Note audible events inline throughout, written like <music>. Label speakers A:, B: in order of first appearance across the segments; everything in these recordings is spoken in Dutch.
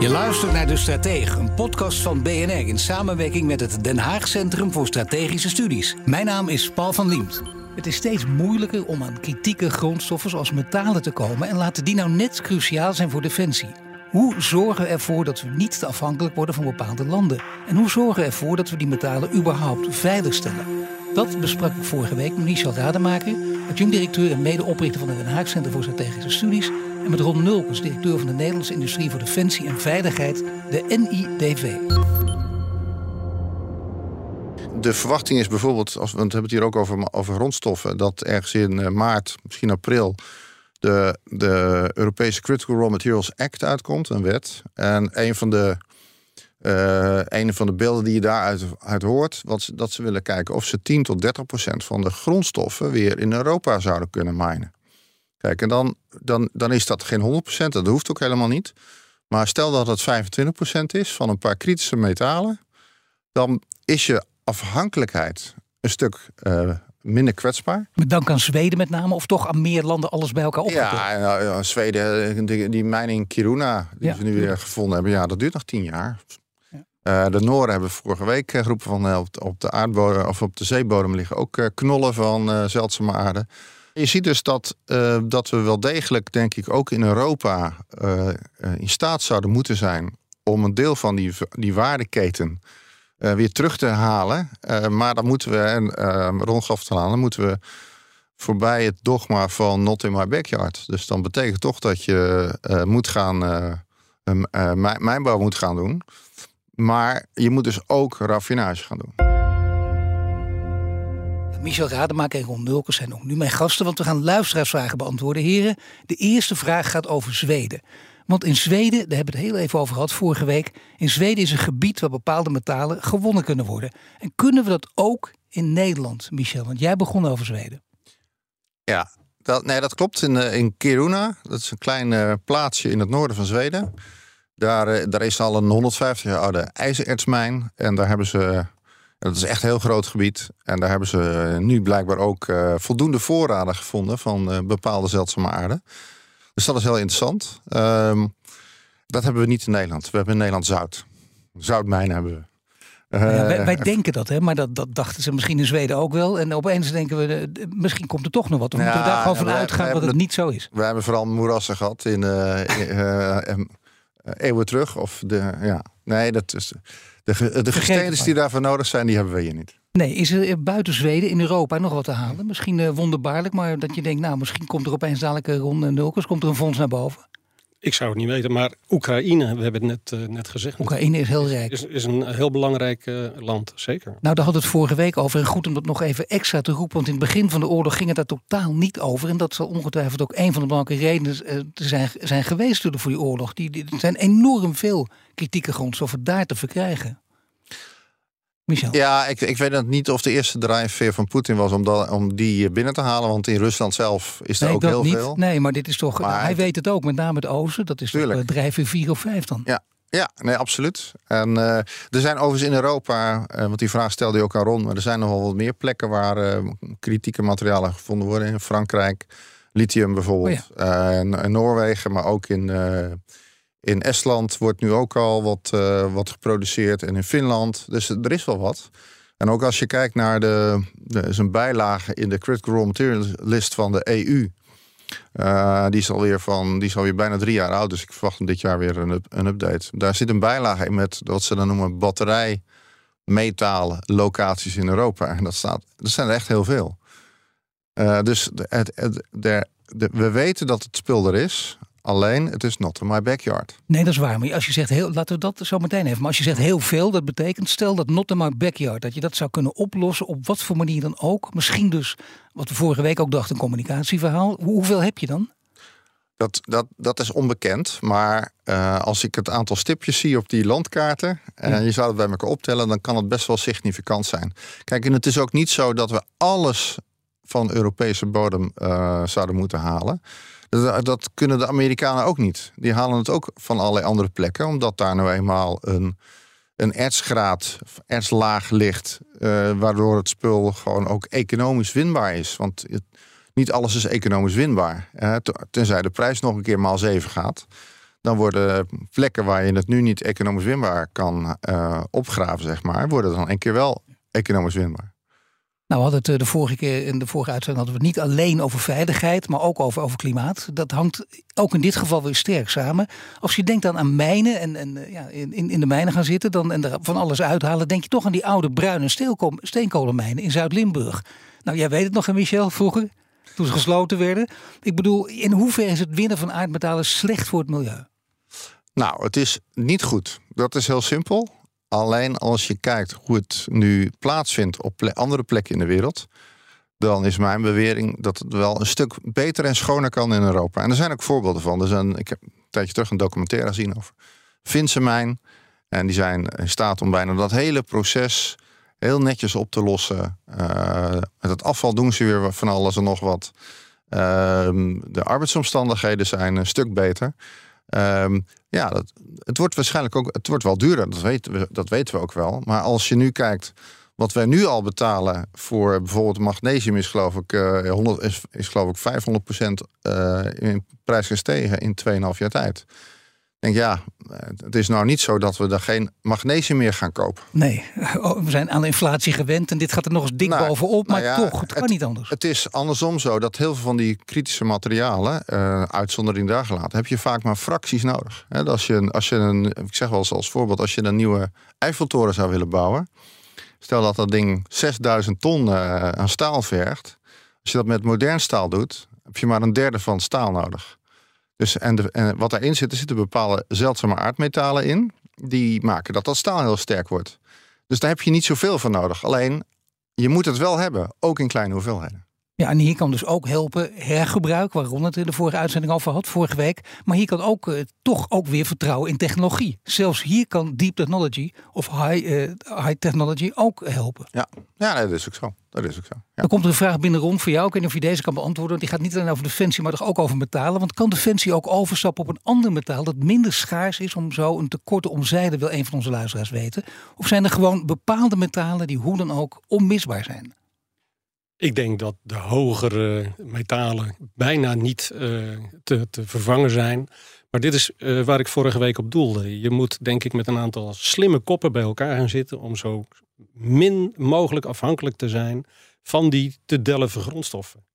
A: Je luistert naar De Stratege, een podcast van BNR in samenwerking met het Den Haag Centrum voor Strategische Studies. Mijn naam is Paul van Liemt. Het is steeds moeilijker om aan kritieke grondstoffen zoals metalen te komen en laten die nou net cruciaal zijn voor defensie. Hoe zorgen we ervoor dat we niet te afhankelijk worden van bepaalde landen? En hoe zorgen we ervoor dat we die metalen überhaupt veiligstellen? Dat besprak ik vorige week met Michel Rademaker, adjunct-directeur en medeoprichter van het Den Haag Centrum voor Strategische Studies, met Ron Nulkens, directeur van de Nederlandse Industrie voor Defensie en Veiligheid, de NIDV.
B: De verwachting is bijvoorbeeld, als, want we hebben het hier ook over, over grondstoffen, dat ergens in eh, maart, misschien april, de, de Europese Critical Raw Materials Act uitkomt, een wet. En een van de, uh, een van de beelden die je daaruit uit hoort, wat, dat ze willen kijken of ze 10 tot 30 procent van de grondstoffen weer in Europa zouden kunnen minen. Kijk, en dan, dan, dan is dat geen 100%, dat hoeft ook helemaal niet. Maar stel dat het 25% is van een paar kritische metalen, dan is je afhankelijkheid een stuk uh, minder kwetsbaar.
A: Met dank aan Zweden met name, of toch aan meer landen alles bij elkaar?
B: Ja, nou, ja, Zweden, die, die mijn in Kiruna, die ja, ze nu weer gevonden hebben, ja, dat duurt nog tien jaar. Ja. Uh, de Noorden hebben vorige week geroepen van uh, op, de aardbodem of op de zeebodem liggen ook knollen van zeldzame aarde. Je ziet dus dat, uh, dat we wel degelijk, denk ik, ook in Europa uh, in staat zouden moeten zijn om een deel van die, die waardeketen weer terug te halen. maar dan moeten we, en te halen, dan moeten we voorbij het dogma van not in my backyard. Dus dan betekent toch dat je moet gaan, mijnbouw moet gaan doen. Maar je moet dus ook raffinage gaan doen.
A: Michel Rademaker en Ron Nulkens zijn ook nu mijn gasten, want we gaan luisteraarsvragen beantwoorden. Heren, de eerste vraag gaat over Zweden. Want in Zweden, daar hebben we het heel even over gehad vorige week. In Zweden is een gebied waar bepaalde metalen gewonnen kunnen worden. En kunnen we dat ook in Nederland, Michel? Want jij begon over Zweden.
B: Ja, dat, nee, dat klopt. In, uh, in Kiruna, dat is een klein uh, plaatsje in het noorden van Zweden. Daar, uh, daar is al een 150 jaar oude ijzerertsmijn. En daar hebben ze dat is echt een heel groot gebied. En daar hebben ze nu blijkbaar ook uh, voldoende voorraden gevonden van uh, bepaalde zeldzame aarde. Dus dat is heel interessant. Um, dat hebben we niet in Nederland. We hebben in Nederland zout. Zoutmijnen hebben we.
A: Uh, ja, wij, wij, denken dat, hè? maar dat, dat dachten ze misschien in Zweden ook wel. En opeens denken we, misschien komt er toch nog wat. Of ja, moeten we daar gewoon van uitgaan dat het niet zo is?
B: We hebben vooral moerassen gehad in, in <laughs> eeuwen terug. Of de, ja. Nee, dat is. De, de die daarvoor nodig zijn, die hebben we hier niet.
A: Nee, is er buiten Zweden in Europa nog wat te halen? Misschien uh, wonderbaarlijk, maar dat je denkt, nou, misschien komt er opeens dadelijk een ronde nulkers, komt er een fonds naar boven.
C: Ik zou het niet weten, maar Oekraïne, we hebben het net, uh, net gezegd.
A: Oekraïne is heel rijk.
C: Is, is een heel belangrijk uh, land, zeker.
A: Nou, daar hadden we het vorige week over. En goed om dat nog even extra te roepen. Want in het begin van de oorlog ging het daar totaal niet over. En dat zal ongetwijfeld ook een van de belangrijke redenen uh, zijn, zijn geweest voor die oorlog. Die, die, er zijn enorm veel kritieke grondstoffen daar te verkrijgen. Michel.
B: Ja, ik, ik weet niet of de eerste drijfveer van Poetin was om, dat, om die binnen te halen. Want in Rusland zelf is er ook heel
A: niet.
B: veel.
A: Nee, maar dit is toch. Maar hij weet het ook, met name het oosten. Dat is Tuurlijk. toch drijfveer 4 of 5 dan.
B: Ja, ja, nee, absoluut. En uh, er zijn overigens in Europa, uh, want die vraag stelde je ook aan Ron, maar er zijn nogal wat meer plekken waar uh, kritieke materialen gevonden worden. In Frankrijk, lithium bijvoorbeeld, oh ja. en, en, Noorwegen, maar ook in in Estland wordt nu ook al wat, uh, wat geproduceerd en in Finland. Dus er is wel wat. En ook als je kijkt naar de, de is een bijlage in de Critical Raw Materials list van de EU. Uh, die, is alweer van, die is alweer bijna drie jaar oud, dus ik verwacht dit jaar weer een, een update. Daar zit een bijlage in met wat ze dan noemen batterijmetalen locaties in Europa. En dat, staat, dat zijn er echt heel veel. Uh, dus het, de, we weten dat het spul er is. Alleen, het is not in my backyard.
A: Nee, dat is waar. Maar als je zegt heel, laten we dat zo meteen even. Maar als je zegt heel veel, dat betekent, stel dat not in my backyard, dat je dat zou kunnen oplossen op wat voor manier dan ook. Misschien dus, wat we vorige week ook dachten, een communicatieverhaal. Hoeveel heb je dan?
B: Dat, dat, dat is onbekend. Maar uh, als ik het aantal stipjes zie op die landkaarten. en ja. je zou het bij elkaar optellen. dan kan het best wel significant zijn. Kijk, en het is ook niet zo dat we alles van Europese bodem uh, zouden moeten halen. Dat, kunnen de Amerikanen ook niet. Die halen het ook van allerlei andere plekken, omdat daar nou eenmaal een, een ertsgraad, ertslaag ligt, uh, waardoor het spul gewoon ook economisch winbaar is. Want niet alles is economisch winbaar. Tenzij de prijs nog een keer maal 7 gaat. Dan worden plekken waar je het nu niet economisch winbaar kan uh, opgraven, zeg maar, worden dan een keer wel economisch winbaar.
A: Nou, we hadden het de vorige keer in de vorige uitzending hadden we het niet alleen over veiligheid, maar ook over, over klimaat. Dat hangt ook in dit geval weer sterk samen. Als je denkt dan aan mijnen en, en ja, in, in de mijnen gaan zitten dan, en er van alles uithalen, denk je toch aan die oude bruine steenkolenmijnen in Zuid-Limburg. Nou, jij weet het nog, hè, Michel, vroeger, toen ze gesloten werden. Ik bedoel, in hoeverre is het winnen van aardmetalen slecht voor het milieu?
B: Nou, het is niet goed. Dat is heel simpel. Alleen als je kijkt hoe het nu plaatsvindt op andere plekken in de wereld, dan is mijn bewering dat het wel een stuk beter en schoner kan in Europa. En er zijn ook voorbeelden van. Er zijn, ik heb een tijdje terug een documentaire gezien over Finse mijn. En die zijn in staat om bijna dat hele proces heel netjes op te lossen. Uh, met het afval doen ze weer van alles en nog wat. Uh, de arbeidsomstandigheden zijn een stuk beter. Um, ja, dat, het wordt waarschijnlijk ook het wordt wel duurder, dat weten, we, dat weten we ook wel. Maar als je nu kijkt wat wij nu al betalen voor bijvoorbeeld magnesium is geloof ik, uh, 100, is, is geloof ik 500 procent uh, in prijs gestegen in 2,5 jaar tijd denk ja, het is nou niet zo dat we daar geen magnesium meer gaan kopen.
A: Nee, <laughs> oh, we zijn aan de inflatie gewend en dit gaat er nog eens dik nou, bovenop, maar nou ja, toch, het kan niet anders.
B: Het is andersom zo dat heel veel van die kritische materialen, uh, uitzondering daar gelaten, heb je vaak maar fracties nodig. He, als je, als je een, ik zeg wel eens als voorbeeld, als je een nieuwe Eiffeltoren zou willen bouwen, stel dat dat ding 6000 ton uh, aan staal vergt, als je dat met modern staal doet, heb je maar een derde van staal nodig. Dus, en, wat daarin zit, er zitten bepaalde zeldzame aardmetalen in. Die maken dat dat staal heel sterk wordt. Dus daar heb je niet zoveel van nodig. Alleen, je moet het wel hebben, ook in kleine hoeveelheden.
A: Ja, en hier kan dus ook helpen hergebruik, waar Ron het in de vorige uitzending over had, vorige week. Maar hier kan ook uh, toch ook weer vertrouwen in technologie. Zelfs hier kan deep technology of high, uh, high technology ook helpen.
B: Ja, ja dat is ook zo. Dat is ook zo. Ja.
A: Er komt een vraag binnen Ron voor jou. Ik weet niet of je deze kan beantwoorden. Want die gaat niet alleen over defensie, maar toch ook over metalen. Want kan defensie ook overstappen op een ander metaal dat minder schaars is om zo een tekort te omzeilen, wil een van onze luisteraars weten? Of zijn er gewoon bepaalde metalen die hoe dan ook onmisbaar zijn?
C: Ik denk dat de hogere metalen bijna niet uh, te, te, vervangen zijn. Maar dit is uh, waar ik vorige week op doelde. Je moet denk ik met een aantal slimme koppen bij elkaar gaan zitten om zo min mogelijk afhankelijk te zijn van die te delven grondstoffen.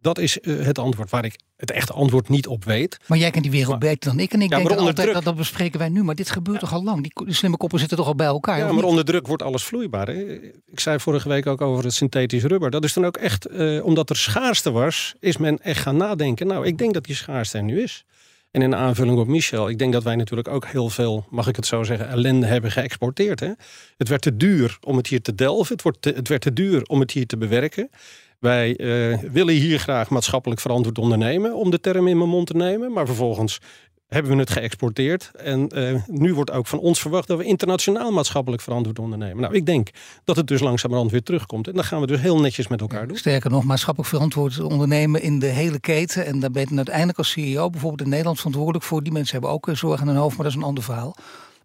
C: Dat is uh, het antwoord waar ik het echte antwoord niet op weet.
A: Maar jij kent die wereld maar, beter dan ik. En ik ja, denk altijd druk, dat, dat bespreken wij nu. Maar dit gebeurt ja. toch al lang? Die, die, slimme koppen zitten toch al bij elkaar?
C: Ja, maar onder druk wordt alles vloeibaar. Hè? Ik zei vorige week ook over het synthetisch rubber. Dat is dan ook echt, uh, omdat er schaarste was, is men echt gaan nadenken. Nou, ik denk dat die schaarste er nu is. En in aanvulling op Michel, ik denk dat wij natuurlijk ook heel veel, mag ik het zo zeggen, ellende hebben geëxporteerd. Hè? Het werd te duur om het hier te delven. Het, wordt te, het werd te duur om het hier te bewerken. Wij uh, willen hier graag maatschappelijk verantwoord ondernemen, om de term in mijn mond te nemen. Maar vervolgens hebben we het geëxporteerd. En uh, nu wordt ook van ons verwacht dat we internationaal maatschappelijk verantwoord ondernemen. Nou, ik denk dat het dus langzamerhand weer terugkomt. En dan gaan we dus heel netjes met elkaar doen.
A: Sterker nog, maatschappelijk verantwoord ondernemen in de hele keten. En daar ben je uiteindelijk als CEO bijvoorbeeld in Nederland verantwoordelijk voor. Die mensen hebben ook zorg aan hun hoofd, maar dat is een ander verhaal.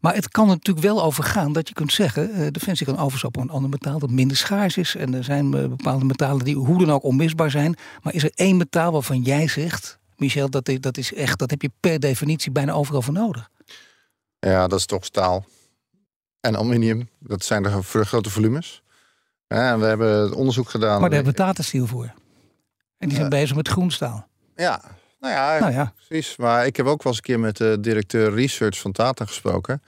A: Maar het kan er natuurlijk wel over gaan dat je kunt zeggen... Uh, Defensie kan overstappen op een ander metaal dat minder schaars is. En er zijn uh, bepaalde metalen die hoe dan ook onmisbaar zijn. Maar is er één metaal waarvan jij zegt... Michel, dat, is, dat is echt, dat heb je per definitie bijna overal voor nodig.
B: Ja, dat is toch staal. En aluminium, dat zijn de grote volumes. Ja, we hebben onderzoek gedaan.
A: Maar daar hebben we Tata Steel voor. En die zijn uh, bezig met groenstaal.
B: Ja, nou ja, nou ja, precies. Maar ik heb ook wel eens een keer met de directeur research van Tata gesproken.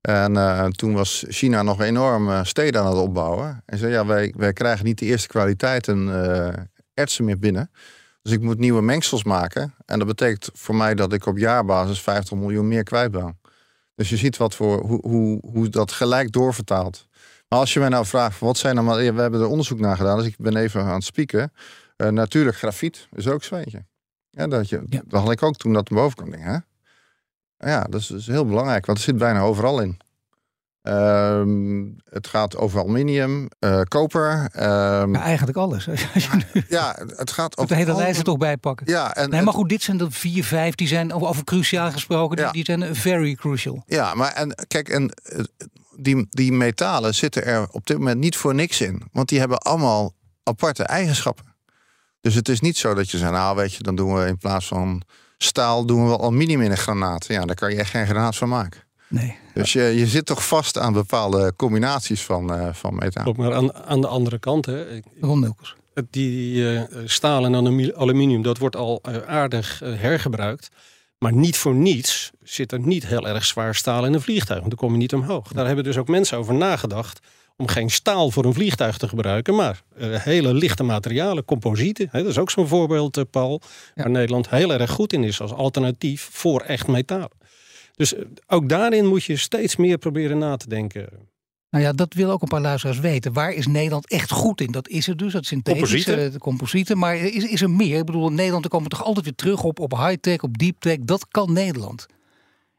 B: En uh, toen was China nog enorm uh, steden aan het opbouwen. En zei, ja, wij, wij krijgen niet de eerste kwaliteiten uh, ertsen meer binnen. Dus ik moet nieuwe mengsels maken. En dat betekent voor mij dat ik op jaarbasis 50 miljoen meer kwijt ben. Dus je ziet wat voor, hoe, hoe, hoe dat gelijk doorvertaalt. Maar als je mij nou vraagt, wat zijn nou... We hebben er onderzoek naar gedaan, dus ik ben even aan het spieken. natuurlijk, grafiet is ook zweetje. Ja, dat, je, dat had ik ook toen dat naar boven kwam. Denk, hè? Ja, dat is, dat is heel belangrijk, want het zit bijna overal in. Ehm, het gaat over aluminium, uh, koper.
A: Um, ja, eigenlijk alles. <laughs>
B: ja, het gaat over.
A: De hele lijst er toch bij pakken.
B: Ja, en,
A: nee, maar goed, dit zijn de vier, vijf, die zijn over cruciaal gesproken, die, die zijn very crucial.
B: Ja, maar en kijk, en die, die metalen zitten er op dit moment niet voor niks in, want die hebben allemaal aparte eigenschappen. Dus het is niet zo dat je zegt, nou weet je, dan doen we in plaats van staal doen we aluminium in een granaat. Ja, daar kan je echt geen granaat van maken.
A: Nee.
B: Dus je, je zit toch vast aan bepaalde combinaties van, uh, van metaal.
C: maar aan, aan de andere kant, hè,
A: Ron
C: die uh, staal en aluminium, dat wordt al uh, aardig hergebruikt. Maar niet voor niets zit er niet heel erg zwaar staal in een vliegtuig. Want dan kom je niet omhoog. Daar hebben dus ook mensen over nagedacht om geen staal voor een vliegtuig te gebruiken, maar hele lichte materialen, composieten. Hè, dat is ook zo'n voorbeeld, Paul, waar Nederland heel erg goed in is als alternatief voor echt metaal. Dus eh, ook daarin moet je steeds meer proberen na te denken.
A: Nou ja, dat wil ook een paar luisteraars weten. Waar is Nederland echt goed in? Dat is het dus, dat synthetische, composieten. de composieten. Maar is, is er meer? Ik bedoel, Nederland, er komen toch altijd weer terug op, op high-tech, op deep-tech. Dat kan Nederland.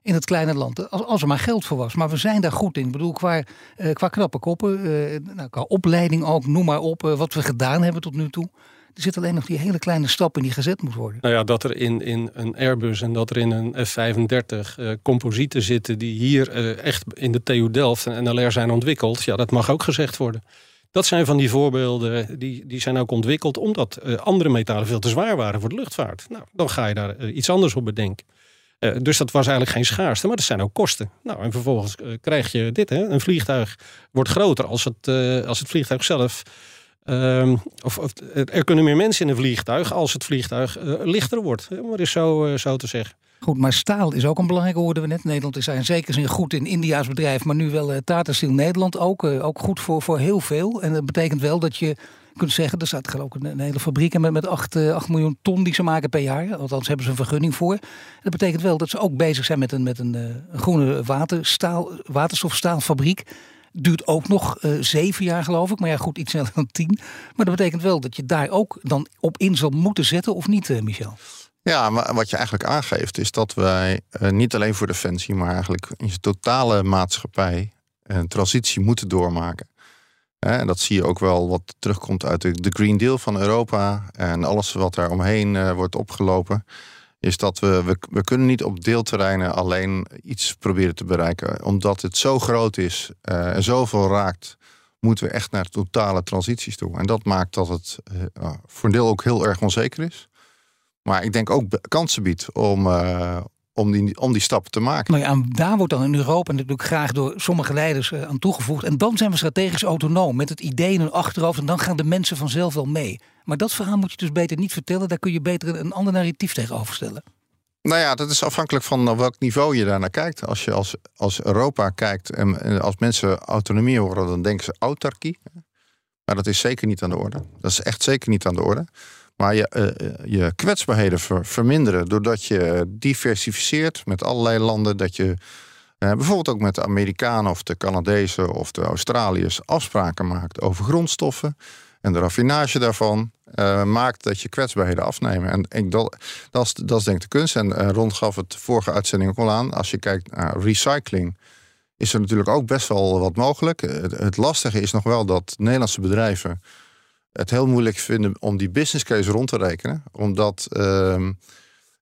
A: In het kleine land. Als, als er maar geld voor was. Maar we zijn daar goed in. Ik bedoel, qua, uh, qua knappe koppen, uh, nou, qua opleiding ook, noem maar op. wat we gedaan hebben tot nu toe. Er zit alleen nog die hele kleine stap in die gezet moet worden.
C: Nou ja, dat er in, in een Airbus en dat er in een F-35 uh, composieten zitten die hier echt in de TU Delft en NLR zijn ontwikkeld. Ja, dat mag ook gezegd worden. Dat zijn van die voorbeelden, die, die zijn ook ontwikkeld omdat andere metalen veel te zwaar waren voor de luchtvaart. Nou, dan ga je daar iets anders op bedenken. Dus dat was eigenlijk geen schaarste, maar dat zijn ook kosten. Nou, en vervolgens krijg je dit, hè? een vliegtuig wordt groter als het, als het vliegtuig zelf Ehm, of, er kunnen meer mensen in een vliegtuig als het vliegtuig lichter wordt. Om het is zo, zo te zeggen.
A: Goed, maar staal is ook een belangrijke, hoorden we net. Nederland is in zekere zin goed in India's bedrijf, maar nu wel Tata Steel Nederland ook. ook goed voor, voor heel veel. En dat betekent wel dat je kunt zeggen, er staat geloof ik een, hele fabriek met, met 8, 8 miljoen ton die ze maken per jaar. Althans hebben ze een vergunning voor. Dat betekent wel dat ze ook bezig zijn met een, met een, een groene waterstaal, waterstofstaalfabriek duurt ook nog uh, zeven jaar, geloof ik. Maar ja, goed, iets sneller dan tien. Maar dat betekent wel dat je daar ook dan op in zal moeten zetten, of niet, Michel?
B: Ja, maar wat je eigenlijk aangeeft is dat wij niet alleen voor Defensie, maar eigenlijk in zijn totale maatschappij een transitie moeten doormaken. En dat zie je ook wel wat terugkomt uit de, Green Deal van Europa en alles wat daar omheen wordt opgelopen is dat we, we, we kunnen niet op deelterreinen alleen iets proberen te bereiken. Omdat het zo groot is uh, en zoveel raakt, moeten we echt naar totale transities toe. En dat maakt dat het uh, voor een deel ook heel erg onzeker is. Maar ik denk ook kansen biedt om, om die, om die stappen te maken.
A: Nou ja, daar wordt dan in Europa natuurlijk graag door sommige leiders aan toegevoegd. En dan zijn we strategisch autonoom met het idee in hun achterhoofd. En dan gaan de mensen vanzelf wel mee. Maar dat verhaal moet je dus beter niet vertellen. Daar kun je beter een ander narratief tegenover stellen.
B: Nou ja, dat is afhankelijk van welk niveau je daar naar kijkt. Als je als, als Europa kijkt en als mensen autonomie horen, dan denken ze autarkie. Maar dat is zeker niet aan de orde. Dat is echt zeker niet aan de orde. Maar je, uh, je kwetsbaarheden verminderen doordat je diversificeert met allerlei landen. Dat je uh, bijvoorbeeld ook met de Amerikanen of de Canadezen of de Australiërs afspraken maakt over grondstoffen. En de raffinage daarvan maakt dat je kwetsbaarheden afnemen. En ik, dat, dat, is, dat is denk ik de kunst. En Ron gaf het vorige uitzending ook al aan. Als je kijkt naar recycling, is er natuurlijk ook best wel wat mogelijk. Het lastige is nog wel dat Nederlandse bedrijven het heel moeilijk vinden om die business case rond te rekenen. Omdat uh,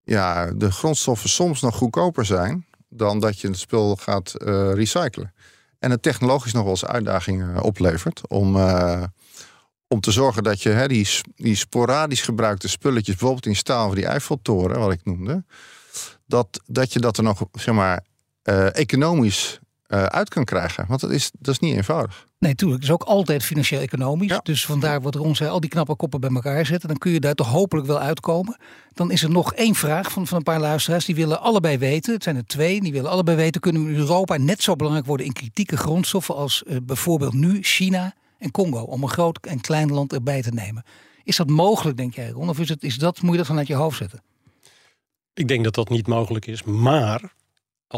B: ja, de grondstoffen soms nog goedkoper zijn dan dat je het spul gaat uh, recyclen. En het technologisch nog wel eens uitdagingen oplevert om om te zorgen dat je hè, die, die sporadisch gebruikte spulletjes, bijvoorbeeld in staal van die Eiffeltoren, wat ik noemde, dat, dat je dat er nog zeg maar, economisch uit kan krijgen. Want dat is, dat is niet eenvoudig.
A: Nee, tuurlijk. Het is ook altijd financieel-economisch. Ja. Dus vandaar wat Ron zei, al die knappe koppen bij elkaar zetten. Dan kun je daar toch hopelijk wel uitkomen. Dan is er nog één vraag van, van een paar luisteraars. Die willen allebei weten, het zijn er twee, die willen allebei weten... kunnen we in Europa net zo belangrijk worden in kritieke grondstoffen... als uh, bijvoorbeeld nu China en Congo. Om een groot en klein land erbij te nemen. Is dat mogelijk, denk jij, Ron? Of is, het, is dat, moet je dat vanuit je hoofd zetten?
C: Ik denk dat dat niet mogelijk is. Maar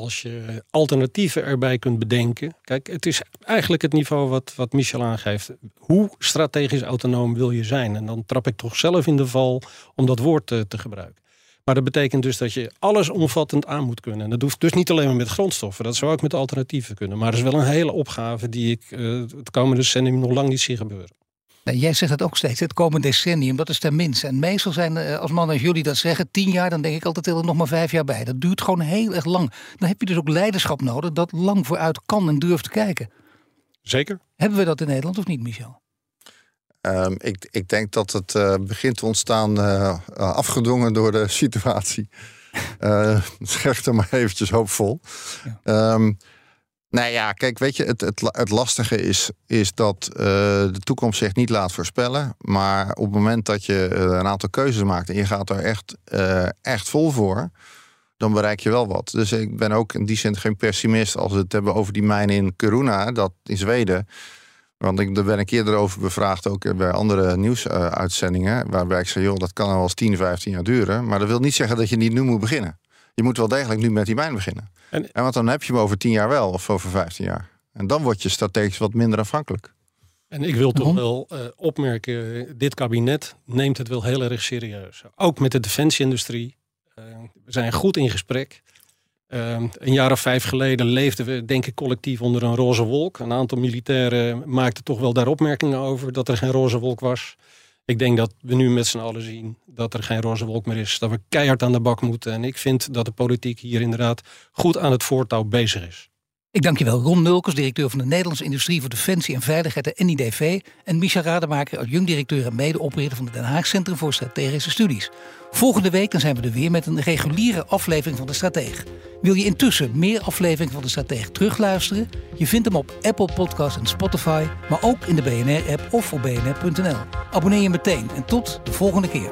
C: als je alternatieven erbij kunt bedenken. Kijk, het is eigenlijk het niveau wat, wat Michel aangeeft. Hoe strategisch autonoom wil je zijn? En dan trap ik toch zelf in de val om dat woord te, te gebruiken. Maar dat betekent dus dat je alles omvattend aan moet kunnen. En dat hoeft dus niet alleen maar met grondstoffen. Dat zou ook met alternatieven kunnen. Maar dat is wel een hele opgave die ik uh, het komende decennium nog lang niet zie gebeuren.
A: Jij zegt het ook steeds, het komende decennium, dat is tenminste. En meestal zijn, eh, als mannen als jullie dat zeggen, tien jaar, dan denk ik altijd er nog maar vijf jaar bij. Dat duurt gewoon heel erg lang. Dan heb je dus ook leiderschap nodig dat lang vooruit kan en durft te kijken.
C: Zeker.
A: Hebben we dat in Nederland of niet, Michel?
B: Um, ik, ik, denk dat het uh, begint te ontstaan, uh, afgedwongen door de <laughs> situatie. <laughs> uh, zeg er maar eventjes hoopvol. Ja. Um, nou ja, kijk, weet je, het, het, het lastige is, is dat de toekomst zich niet laat voorspellen. Maar op het moment dat je een aantal keuzes maakt en je gaat er echt, echt vol voor, dan bereik je wel wat. Dus ik ben ook in die zin geen pessimist als we het hebben over die mijn in Kiruna, dat in Zweden. Want ik, ben ik eerder over bevraagd, ook bij andere nieuwsuitzendingen. waarbij ik zei, joh, dat kan al eens 10, 15 jaar duren. Maar dat wil niet zeggen dat je niet nu moet beginnen. Je moet wel degelijk nu met die mijn beginnen. En, en want dan heb je hem over 10 jaar wel, of over 15 jaar. En dan word je strategisch wat minder afhankelijk.
C: En ik wil toch wel uh, opmerken, dit kabinet neemt het wel heel erg serieus. Ook met de defensieindustrie. Uh, we zijn goed in gesprek. Uh, een jaar of vijf geleden leefden we, denk ik, collectief onder een roze wolk. Een aantal militairen maakten toch wel daar opmerkingen over dat er geen roze wolk was. Ik denk dat we nu met z'n allen zien dat er geen roze wolk meer is. Dat we keihard aan de bak moeten. En ik vind dat de politiek hier inderdaad goed aan het voortouw bezig is.
A: Ik dank je wel Ron Nulkers, directeur van de Nederlandse Industrie voor Defensie en Veiligheid, de NIDV. En Micha Rademaker, adjunct-directeur en mede-oprichter van het Den Haag Centrum voor Strategische Studies. Volgende week dan zijn we er weer met een reguliere aflevering van de Strateeg. Wil je intussen meer afleveringen van de Strateeg terugluisteren? Je vindt hem op Apple Podcasts en Spotify, maar ook in de BNR-app of op bnr.nl. Abonneer je meteen en tot de volgende keer.